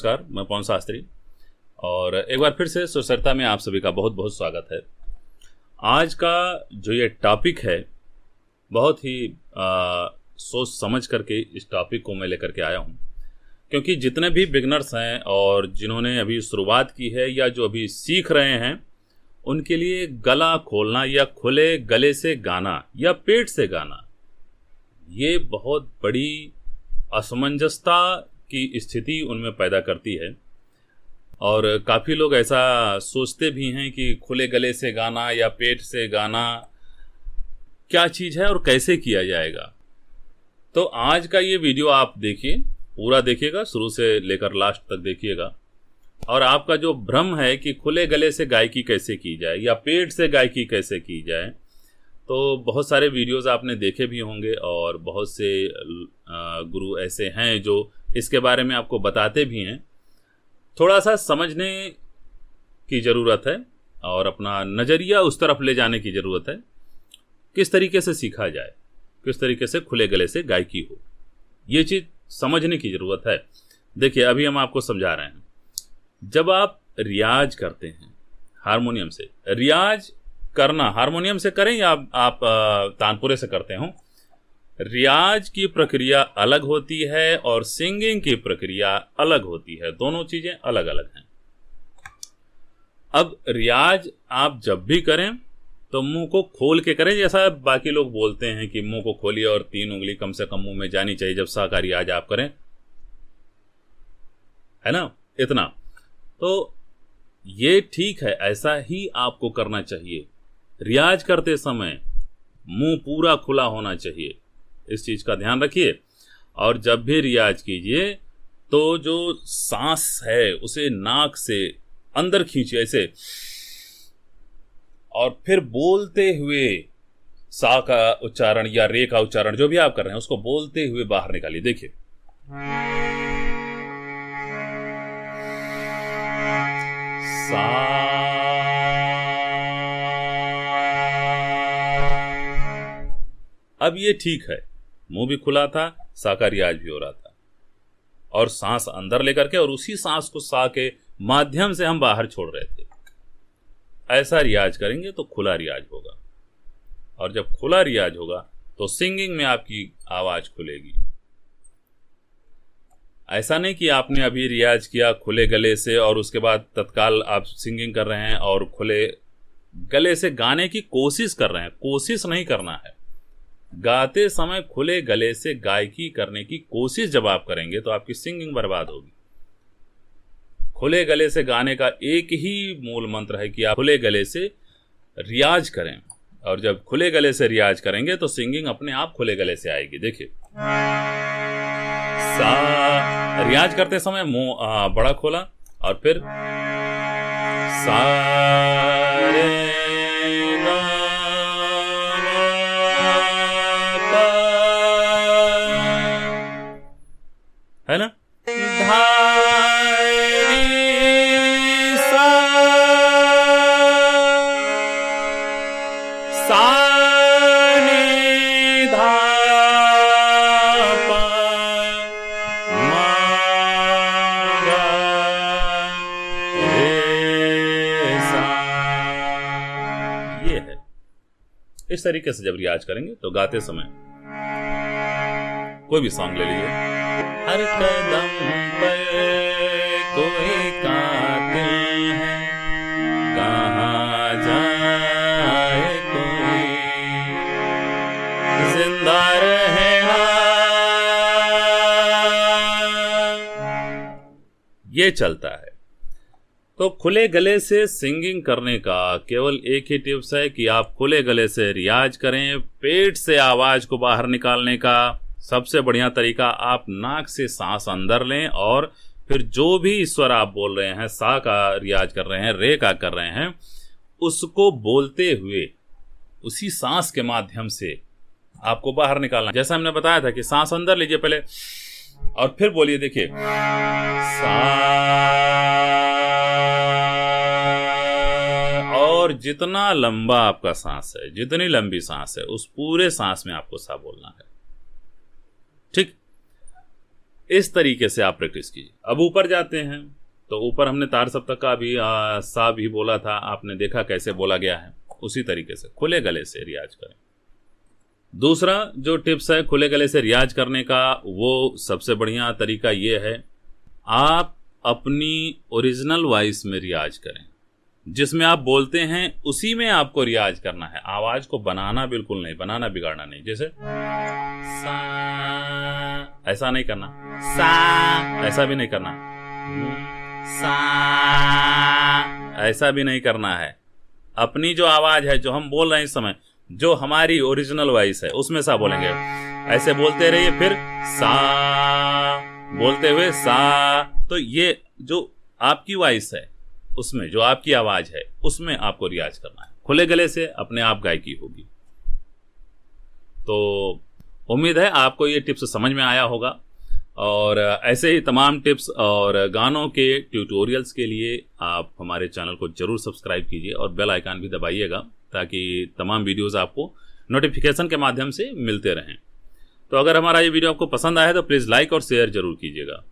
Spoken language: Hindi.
नमस्कार मैं पवन शास्त्री। और एक बार फिर से सुचरता में आप सभी का बहुत बहुत स्वागत है। आज का जो ये टॉपिक है बहुत ही आ, सोच समझ करके इस टॉपिक को मैं लेकर के आया हूँ। क्योंकि जितने भी बिगनर्स हैं और जिन्होंने अभी शुरुआत की है या जो अभी सीख रहे हैं उनके लिए गला खोलना या खुले गले से गाना या पेट से गाना ये बहुत बड़ी असमंजसता की स्थिति उनमें पैदा करती है। और काफ़ी लोग ऐसा सोचते भी हैं कि खुले गले से गाना या पेट से गाना क्या चीज़ है और कैसे किया जाएगा। तो आज का ये वीडियो आप देखिए, पूरा देखिएगा, शुरू से लेकर लास्ट तक देखिएगा। और आपका जो भ्रम है कि खुले गले से गायकी कैसे की जाए या पेट से गायकी कैसे की जाए तो बहुत सारे वीडियोस आपने देखे भी होंगे और बहुत से गुरु ऐसे हैं जो इसके बारे में आपको बताते भी हैं। थोड़ा सा समझने की ज़रूरत है और अपना नज़रिया उस तरफ़ ले जाने की ज़रूरत है। किस तरीके से सीखा जाए, किस तरीके से खुले गले से गायकी हो, ये चीज़ समझने की ज़रूरत है। देखिए, अभी हम आपको समझा रहे हैं। जब आप रियाज करते हैं, हारमोनियम से, रियाज करना, हारमोनियम से करें या आप तानपुरे से करते हो? रियाज की प्रक्रिया अलग होती है और सिंगिंग की प्रक्रिया अलग होती है। दोनों चीज़ें अलग अलग हैं। अब रियाज आप जब भी करें तो मुँह को खोल के करें, जैसा बाकी लोग बोलते हैं कि मुँह को खोलिए और तीन उंगली कम से कम मुँह में जानी चाहिए, जब सा का रियाज आप करें। है ना? इतना। तो ये ठीक है, ऐसा ही आपको करना चाहिए। रियाज करते समय मुँह पूरा खुला होना चाहिए। इस चीज़ का ध्यान रखिए। और जब भी रियाज कीजिए तो जो सांस है, उसे नाक से अंदर खींचिए, ऐसे। और फिर बोलते हुए सा का उच्चारण या रे का उच्चारण, जो भी आप कर रहे हैं, उसको बोलते हुए बाहर निकालिए। देखिए। अब ये ठीक है। मुँह भी खुला था सा का रियाज भी हो रहा था। और सांस अंदर लेकर के और उसी सांस को सा के माध्यम से हम बाहर छोड़ रहे थे। ऐसा रियाज करेंगे तो खुला रियाज होगा। और जब खुला रियाज होगा तो सिंगिंग में आपकी आवाज़ खुलेगी। ऐसा नहीं कि आपने अभी रियाज किया खुले गले से और उसके बाद तत्काल आप सिंगिंग कर रहे हैं और खुले गले से गाने की कोशिश कर रहे हैं। कोशिश नहीं करना है। गाते समय खुले गले से गायकी करने की कोशिश जब आप करेंगे तो आपकी सिंगिंग बर्बाद होगी। खुले गले से गाने का एक ही मूल मंत्र है कि आप खुले गले से रियाज करें। और जब खुले गले से रियाज करेंगे तो सिंगिंग अपने आप खुले गले से आएगी। देखिए। सा, रियाज करते समय मुँह बड़ा खोला और फिर सा इस तरीके से जब रियाज करेंगे तो गाते समय कोई भी सॉन्ग ले लीजिए। हर कदम पर ये चलता है। तो खुले गले से सिंगिंग करने का केवल एक ही टिप्स है कि आप खुले गले से रियाज करें, पेट से आवाज़ को बाहर निकालने का सबसे बढ़िया तरीका आप नाक से सांस अंदर लें और फिर जो भी ईश्वर आप बोल रहे हैं, सा का रियाज कर रहे हैं, रे का कर रहे हैं, उसको बोलते हुए, उसी सांस के माध्यम से आपको बाहर निकालना जैसा हमने बताया था कि सांस अंदर लीजिए पहले। और फिर बोलिए, देखिए। और जितना लंबा आपका सांस है, जितनी लंबी सांस है, उस पूरे सांस में आपको सा बोलना है। ठीक? इस तरीके से आप प्रैक्टिस कीजिए। अब ऊपर जाते हैं तो ऊपर हमने तार सप्तक का भी सा भी बोला था, आपने देखा कैसे बोला गया है? उसी तरीके से, खुले गले से रियाज करें। दूसरा जो टिप्स है खुले गले से रियाज करने का वो सबसे बढ़िया तरीका ये है आप अपनी ओरिजिनल वॉइस में रियाज करें। जिसमें आप बोलते हैं उसी में आपको रियाज करना है। आवाज़ को बनाना बिल्कुल नहीं बनाना बिगाड़ना नहीं। जैसे सा ऐसा नहीं करना। सा। ऐसा भी नहीं करना। सा। ऐसा भी नहीं करना है। अपनी जो आवाज़ है जो हम बोल रहे हैं इस समय जो हमारी ओरिजिनल वॉइस है, उसमें सा बोलेंगे। ऐसे बोलते रहिए, फिर सा, बोलते हुए सा। तो ये जो आपकी वॉइस है, उसमें जो आपकी आवाज़ है, उसमें आपको रियाज करना है। खुले गले से अपने आप गायकी होगी। तो उम्मीद है आपको ये टिप्स समझ में आया होगा। और ऐसे ही तमाम टिप्स और गानों के ट्यूटोरियल्स के लिए आप हमारे चैनल को ज़रूर सब्सक्राइब कीजिए और बेल आइकन भी दबाइएगा। ताकि तमाम वीडियोस आपको नोटिफिकेशन के माध्यम से मिलते रहें। तो अगर हमारा ये वीडियो आपको पसंद आया तो प्लीज़ लाइक और शेयर ज़रूर कीजिएगा।